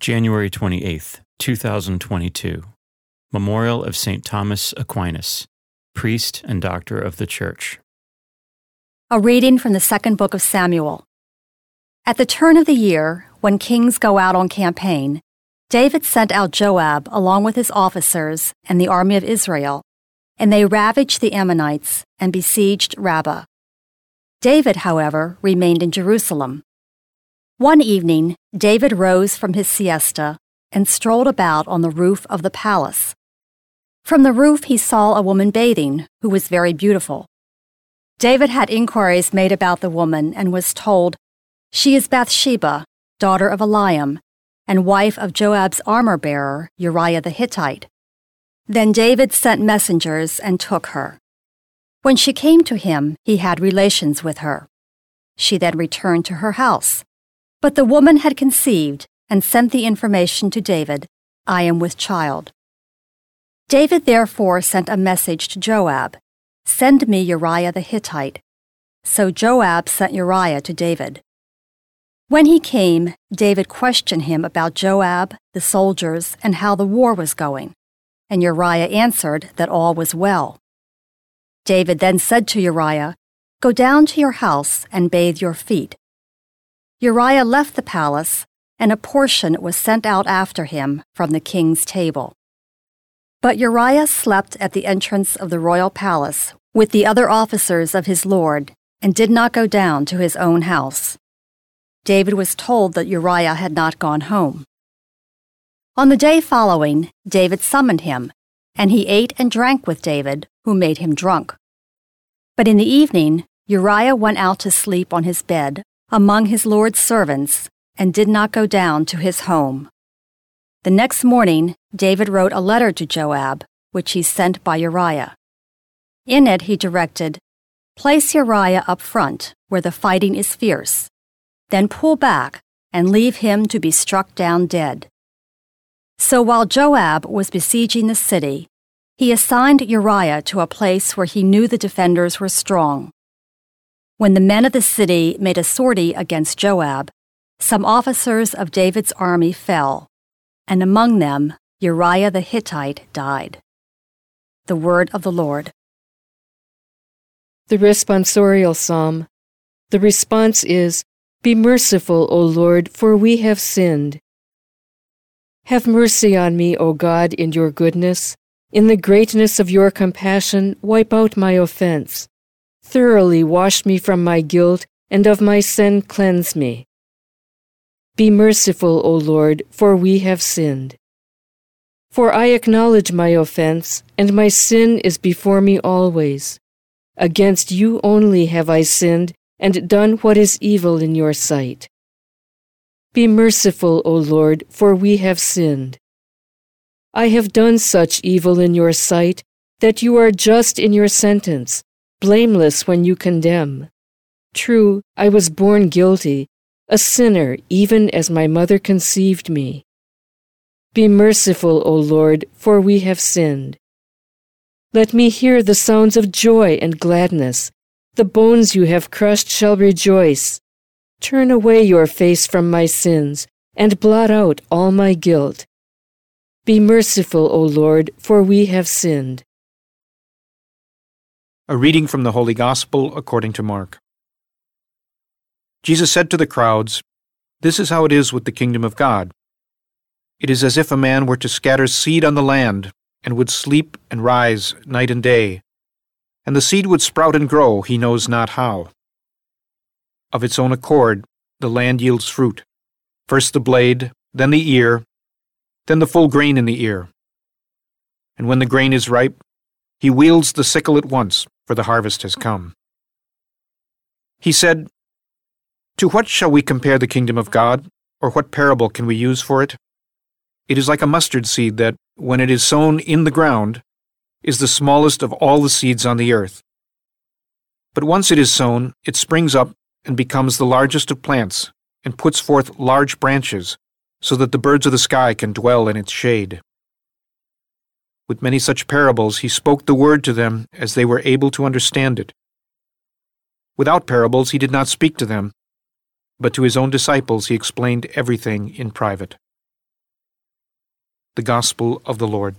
January 28th, 2022. Memorial of St. Thomas Aquinas, priest and doctor of the Church. A reading from the second book of Samuel. At the turn of the year, when kings go out on campaign, David sent out Joab along with his officers and the army of Israel, and they ravaged the Ammonites and besieged Rabbah. David, however, remained in Jerusalem. One evening, David rose from his siesta and strolled about on the roof of the palace. From the roof, he saw a woman bathing who was very beautiful. David had inquiries made about the woman and was told, She is Bathsheba, daughter of Eliam, and wife of Joab's armor bearer, Uriah the Hittite. Then David sent messengers and took her. When she came to him, he had relations with her. She then returned to her house. But the woman had conceived and sent the information to David I am with child. David therefore sent a message to Joab Send me Uriah the Hittite. So Joab sent Uriah to David. When he came, David questioned him about Joab, the soldiers, and how the war was going. And Uriah answered that all was well. David then said to Uriah, Go down to your house and bathe your feet. Uriah left the palace, and a portion was sent out after him from the king's table. But Uriah slept at the entrance of the royal palace with the other officers of his lord, and did not go down to his own house. David was told that Uriah had not gone home. On the day following, David summoned him, and he ate and drank with David, who made him drunk. But in the evening, Uriah went out to sleep on his bed among his Lord's servants and did not go down to his home. The next morning, David wrote a letter to Joab, which he sent by Uriah. In it, he directed, Place Uriah up front, where the fighting is fierce, then pull back and leave him to be struck down dead. So while Joab was besieging the city, he assigned Uriah to a place where he knew the defenders were strong. When the men of the city made a sortie against Joab, some officers of David's army fell, and among them Uriah the Hittite died. The word of the Lord. The responsorial psalm. The response is, Be merciful, O Lord, for we have sinned. Have mercy on me, O God, in your goodness. In the greatness of your compassion, wipe out my offense. Thoroughly wash me from my guilt, and of my sin cleanse me. Be merciful, O Lord, for we have sinned. For I acknowledge my offense, and my sin is before me always. Against you only have I sinned, and done what is evil in your sight. Be merciful, O Lord, for we have sinned. I have done such evil in your sight that you are just in your sentence blameless when you condemn. True, I was born guilty, a sinner even as my mother conceived me. Be merciful, O Lord, for we have sinned. Let me hear the sounds of joy and gladness. The bones you have crushed shall rejoice. Turn away your face from my sins, and blot out all my guilt. Be merciful, O Lord, for we have sinned. A reading from the Holy Gospel according to Mark. Jesus said to the crowds, This is how it is with the kingdom of God. It is as if a man were to scatter seed on the land, and would sleep and rise night and day, and the seed would sprout and grow, he knows not how. Of its own accord, the land yields fruit first the blade, then the ear, then the full grain in the ear. And when the grain is ripe, he wields the sickle at once for the harvest has come. He said, To what shall we compare the kingdom of God, or what parable can we use for it? It is like a mustard seed that, when it is sown in the ground, is the smallest of all the seeds on the earth. But once it is sown, it springs up and becomes the largest of plants, and puts forth large branches, so that the birds of the sky can dwell in its shade. With many such parables, he spoke the word to them as they were able to understand it. Without parables, he did not speak to them, but to his own disciples he explained everything in private. The Gospel of the Lord.